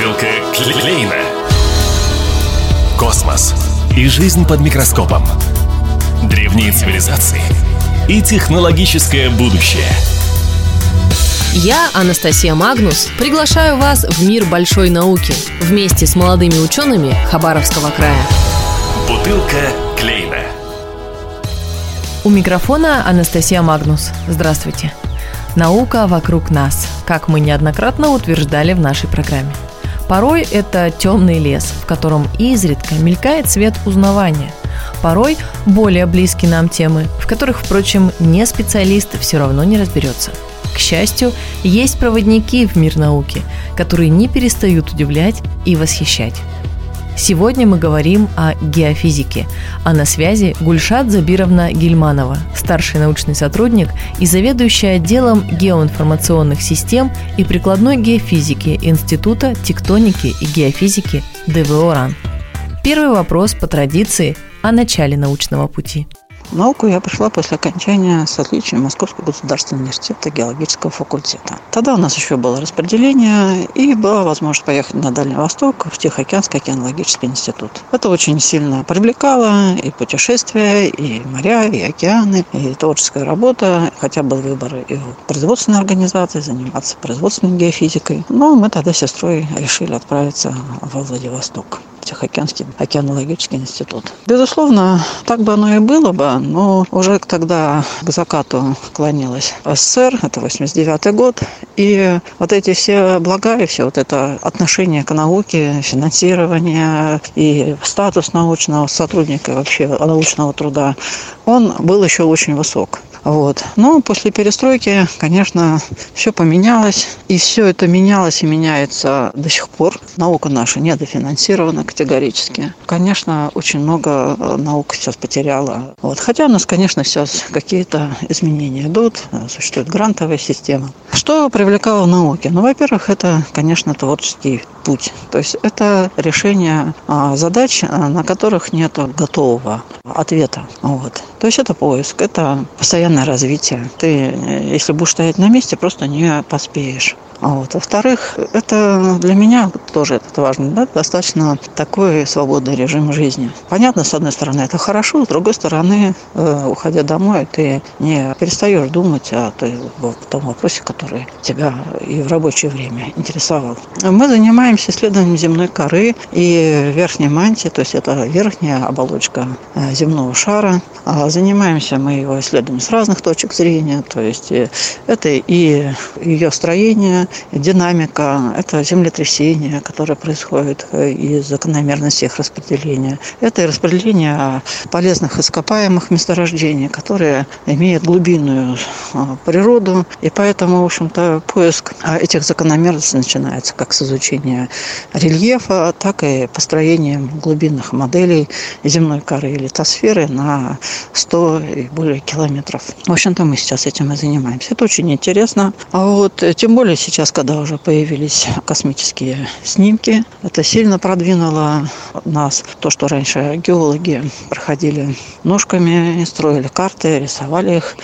Бутылка Клейна. Космос и жизнь под микроскопом. Древние цивилизации и технологическое будущее. Я, Анастасия Магнус, приглашаю вас в мир большой науки вместе с молодыми учеными Хабаровского края. Бутылка Клейна. У микрофона Анастасия Магнус. Здравствуйте. Наука вокруг нас, как мы неоднократно утверждали в нашей программе. Порой это темный лес, в котором изредка мелькает свет узнавания. Порой более близкие нам темы, в которых, впрочем, не специалист все равно не разберется. К счастью, есть проводники в мир науки, которые не перестают удивлять и восхищать. Сегодня мы говорим о геофизике, а на связи Гульшат Забировна Гельманова, старший научный сотрудник и заведующая отделом геоинформационных систем и прикладной геофизики Института тектоники и геофизики ДВО РАН. Первый вопрос по традиции о начале научного пути – науку я пришла после окончания с отличием Московского государственного университета геологического факультета. Тогда у нас еще было распределение и была возможность поехать на Дальний Восток в Тихоокеанский океанологический институт. Это очень сильно привлекало и путешествия, и моря, и океаны, и творческая работа. Хотя был выбор и в производственной организации, заниматься производственной геофизикой. Но мы тогда с сестрой решили отправиться во Владивосток. Тихоокеанский океанологический институт. Безусловно, так бы оно и было бы, но уже тогда к закату клонилась СССР, это 89 год, и вот эти все блага и все вот это отношение к науке, финансирование и статус научного сотрудника вообще научного труда, он был еще очень высок. Вот. Но после перестройки, конечно, все поменялось. И все это менялось и меняется до сих пор. Наука наша недофинансирована категорически. Конечно, очень много э, наук сейчас потеряла. Вот. Хотя у нас, конечно, сейчас какие-то изменения идут. Существует грантовая система. Что привлекало в науке? Ну, во-первых, это, конечно, творческий путь. То есть это решение а, задач, а, на которых нет готового ответа. Вот. То есть это поиск, это постоянное развитие. Ты, э, если будешь стоять на месте, просто не поспеешь. А вот. Во-вторых, это для меня тоже это важно, да, достаточно такой свободный режим жизни. Понятно, с одной стороны, это хорошо, с другой стороны, э, уходя домой, ты не перестаешь думать о том вопросе, который тебя и в рабочее время интересовал. Мы занимаемся исследованием земной коры и верхней мантии, то есть это верхняя оболочка э, земного шара. А занимаемся мы его исследуем с разных точек зрения, то есть э, это и ее строение, динамика, это землетрясение, которое происходит э, из закономерности их распределения. Это и распределение полезных ископаемых месторождений, которые имеют глубинную а, природу, и поэтому, в общем-то, поиск этих закономерностей начинается как с изучения рельефа, так и построением глубинных моделей земной коры или литосферы на 100 и более километров. В общем-то, мы сейчас этим и занимаемся. Это очень интересно. А вот э, тем более сейчас сейчас, когда уже появились космические снимки, это сильно продвинуло нас. То, что раньше геологи проходили ножками, строили карты, рисовали их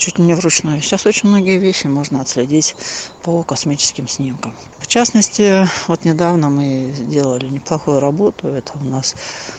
чуть не вручную. Сейчас очень многие вещи можно отследить по космическим снимкам. В частности, вот недавно мы сделали неплохую работу. Это у нас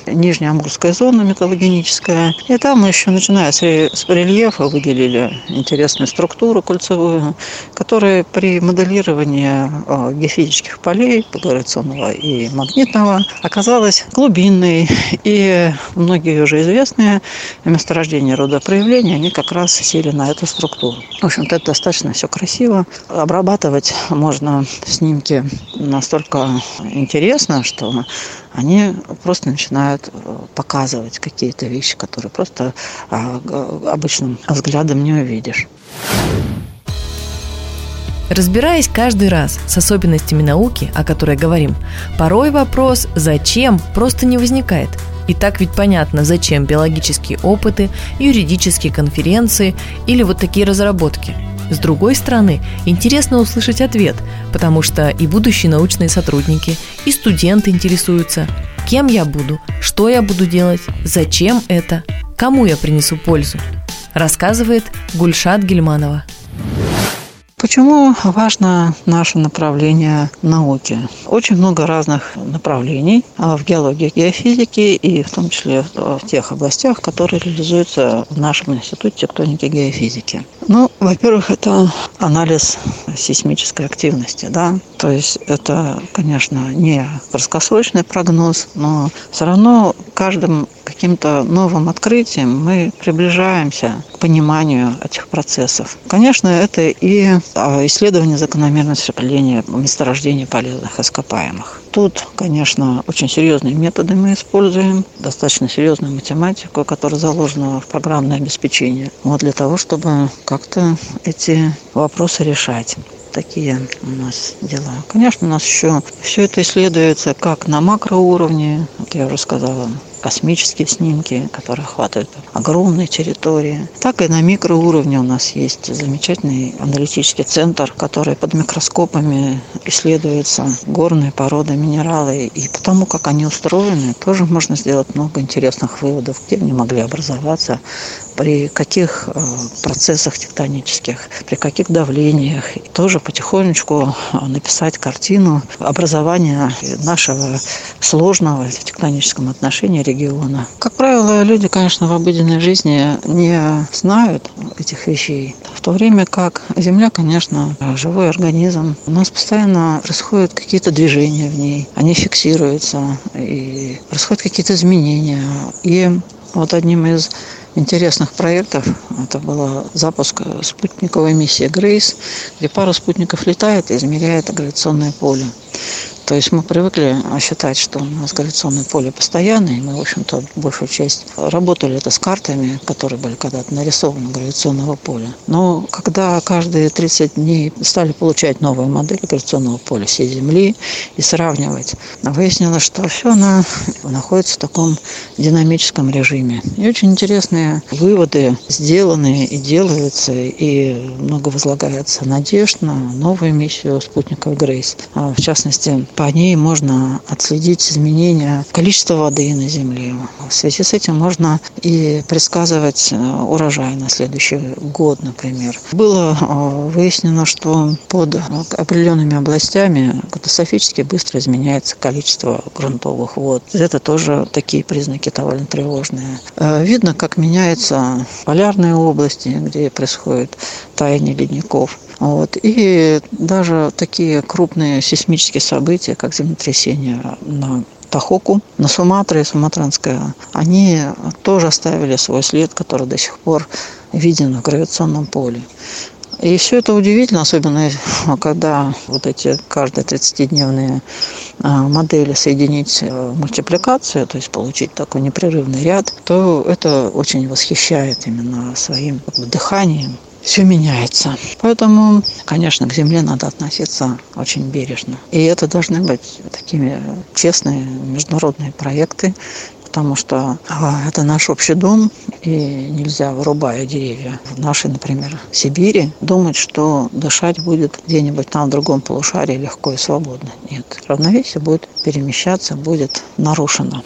Нижняя Амурская зона металлогеническая. И там мы еще, начиная с рельефа, выделили интересную структуру кольцевую, которая при моделировании а, геофизических полей поляризационного и магнитного оказалась глубинной. И многие уже известные месторождения рода проявления, они как раз сели на эту структуру. В общем-то, это достаточно все красиво. Обрабатывать можно снимки настолько интересно, что они просто начинают э, показывать какие-то вещи, которые просто а, обычным взглядом не увидишь. Разбираясь каждый раз с особенностями науки, о которой говорим, порой вопрос «зачем?» просто не возникает – и так ведь понятно, зачем биологические опыты, юридические конференции или вот такие разработки. С другой стороны, интересно услышать ответ, потому что и будущие научные сотрудники, и студенты интересуются, кем я буду, что я буду делать, зачем это, кому я принесу пользу, рассказывает Гульшат Гельманова. Почему важно наше направление науки? Очень много разных направлений а, в геологии, геофизике и в том числе в тех областях, которые реализуются в нашем институте тектоники геофизики. Ну, во-первых, это анализ сейсмической активности, да, то есть это, конечно, не краткосрочный прогноз, но все равно каждым каким-то новым открытием мы приближаемся к пониманию этих процессов. Конечно, это и а, исследование закономерности распределения месторождений полезных ископаемых. Тут, конечно, очень серьезные методы мы используем, достаточно серьезную математику, которая заложена в программное обеспечение, вот для того, чтобы как-то эти вопросы решать такие у нас дела. Конечно, у нас еще все это исследуется как на макроуровне, как я уже сказала, космические снимки, которые охватывают огромные территории. Так и на микроуровне у нас есть замечательный аналитический центр, который под микроскопами исследуется горные породы, минералы. И потому, как они устроены, тоже можно сделать много интересных выводов, где они могли образоваться, при каких э, процессах тектонических, при каких давлениях. И тоже потихонечку э, написать картину образования нашего сложного в тектоническом отношении региона. Как правило, люди, конечно, в обыденной жизни не знают этих вещей. В то время как Земля, конечно, живой организм. У нас постоянно происходят какие-то движения в ней. Они фиксируются, и происходят какие-то изменения. И вот одним из интересных проектов. Это был запуск спутниковой миссии «Грейс», где пара спутников летает и измеряет гравитационное поле. То есть мы привыкли считать, что у нас гравитационное поле постоянное, мы, в общем-то, большую часть работали это с картами, которые были когда-то нарисованы гравитационного поля. Но когда каждые 30 дней стали получать новые модели гравитационного поля всей Земли и сравнивать, выяснилось, что все она находится в таком динамическом режиме. И очень интересные выводы сделаны и делаются, и много возлагается надежд на новую миссию спутников Грейс. А, в частности, по ней можно отследить изменения количества воды на Земле. В связи с этим можно и предсказывать э, урожай на следующий год, например. Было э, выяснено, что под определенными областями катастрофически быстро изменяется количество грунтовых вод. Это тоже такие признаки довольно тревожные. Э, видно, как меняются полярные области, где происходит таяние ледников. Вот. И даже такие крупные сейсмические события, как землетрясение на Тахоку, на Суматре, Суматранская, они тоже оставили свой след, который до сих пор виден в гравитационном поле. И все это удивительно, особенно когда вот эти каждые 30-дневные а, модели соединить в мультипликацию, то есть получить такой непрерывный ряд, то это очень восхищает именно своим дыханием, все меняется. Поэтому, конечно, к Земле надо относиться очень бережно. И это должны быть такими честные международные проекты, потому что а, это наш общий дом, и нельзя, вырубая деревья в нашей, например, Сибири, думать, что дышать будет где-нибудь там в другом полушарии легко и свободно. Нет, равновесие будет перемещаться, будет нарушено.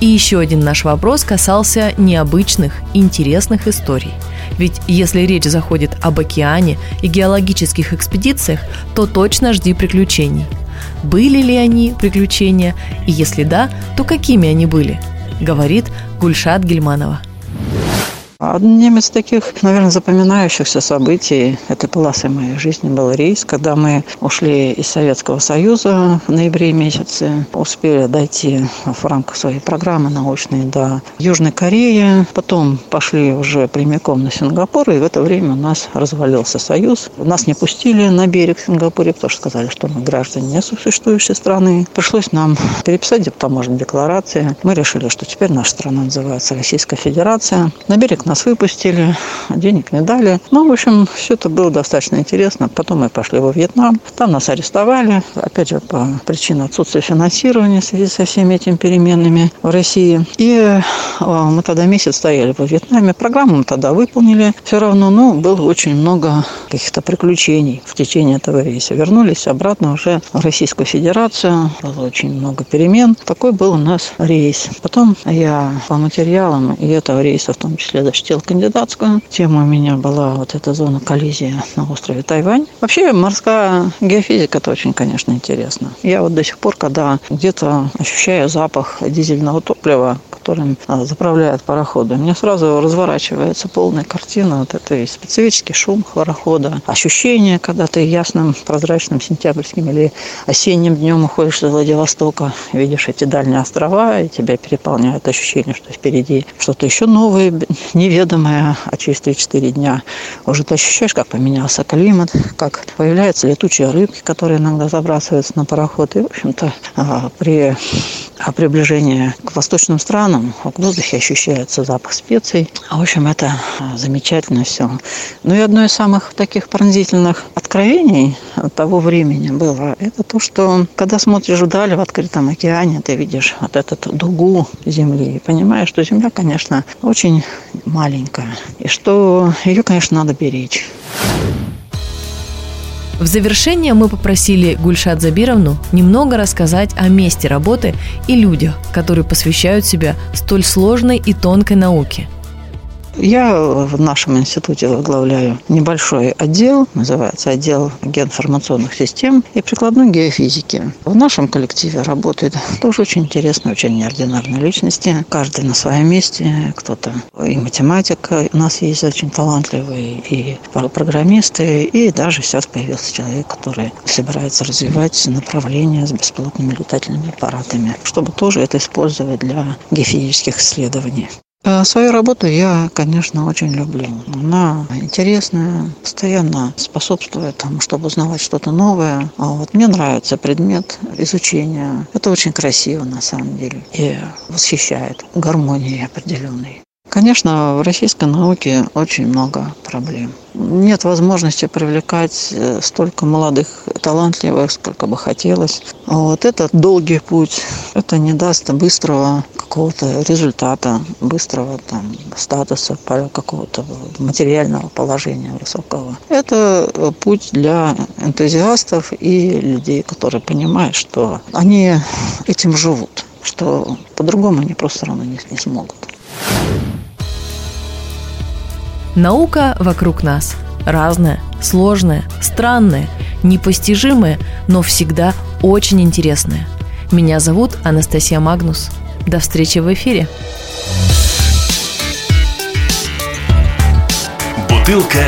И еще один наш вопрос касался необычных, интересных историй. Ведь если речь заходит об океане и геологических экспедициях, то точно жди приключений. Были ли они приключения, и если да, то какими они были, говорит Гульшат Гельманова. Одним из таких, наверное, запоминающихся событий этой полосы моей жизни был рейс, когда мы ушли из Советского Союза в ноябре месяце, успели дойти в рамках своей программы научной до Южной Кореи, потом пошли уже прямиком на Сингапур, и в это время у нас развалился Союз. Нас не пустили на берег Сингапура, потому что сказали, что мы граждане несуществующей страны. Пришлось нам переписать таможенные декларации. Мы решили, что теперь наша страна называется Российская Федерация. На берег нас выпустили, денег не дали. Ну, в общем, все это было достаточно интересно. Потом мы пошли во Вьетнам. Там нас арестовали. Опять же, по причине отсутствия финансирования в связи со всеми этими переменами в России. И э, мы тогда месяц стояли во Вьетнаме. Программу мы тогда выполнили. Все равно, ну, было очень много каких-то приключений в течение этого рейса. Вернулись обратно уже в Российскую Федерацию. Было очень много перемен. Такой был у нас рейс. Потом я по материалам и этого рейса, в том числе до защитила кандидатскую. Тема у меня была вот эта зона коллизии на острове Тайвань. Вообще морская геофизика – это очень, конечно, интересно. Я вот до сих пор, когда где-то ощущаю запах дизельного топлива, которым а, заправляют пароходы, мне сразу разворачивается полная картина вот этой специфический шум парохода, ощущение, когда ты ясным, прозрачным сентябрьским или осенним днем уходишь из Владивостока, видишь эти дальние острова, и тебя переполняет ощущение, что впереди что-то еще новое, неведомое, а через 3-4 дня уже ты ощущаешь, как поменялся климат, как появляются летучие рыбки, которые иногда забрасываются на пароход. И, в общем-то, а, при приближении к восточным странам в воздухе ощущается запах специй. В общем, это замечательно все. Ну и одно из самых таких пронзительных откровений того времени было, это то, что когда смотришь вдаль в открытом океане, ты видишь вот эту дугу Земли и понимаешь, что Земля, конечно, очень маленькая, и что ее, конечно, надо беречь. В завершение мы попросили Гульшат Забировну немного рассказать о месте работы и людях, которые посвящают себя столь сложной и тонкой науке – я в нашем институте возглавляю небольшой отдел, называется отдел геоинформационных систем и прикладной геофизики. В нашем коллективе работают тоже очень интересные, очень неординарные личности. Каждый на своем месте. Кто-то и математик у нас есть очень талантливый, и программисты, и даже сейчас появился человек, который собирается развивать направление с беспилотными летательными аппаратами, чтобы тоже это использовать для геофизических исследований. А свою работу я, конечно, очень люблю. Она интересная, постоянно способствует тому, чтобы узнавать что-то новое. А вот мне нравится предмет изучения. Это очень красиво на самом деле и восхищает гармонией определенной. Конечно, в российской науке очень много проблем. Нет возможности привлекать э, столько молодых, талантливых, сколько бы хотелось. Вот этот долгий путь, это не даст быстрого какого-то результата, быстрого там статуса, какого-то материального положения высокого. Это путь для энтузиастов и людей, которые понимают, что они этим живут, что по-другому они просто равно не, не смогут. Наука вокруг нас. Разная, сложная, странная, непостижимая, но всегда очень интересная. Меня зовут Анастасия Магнус. До встречи в эфире. Бутылка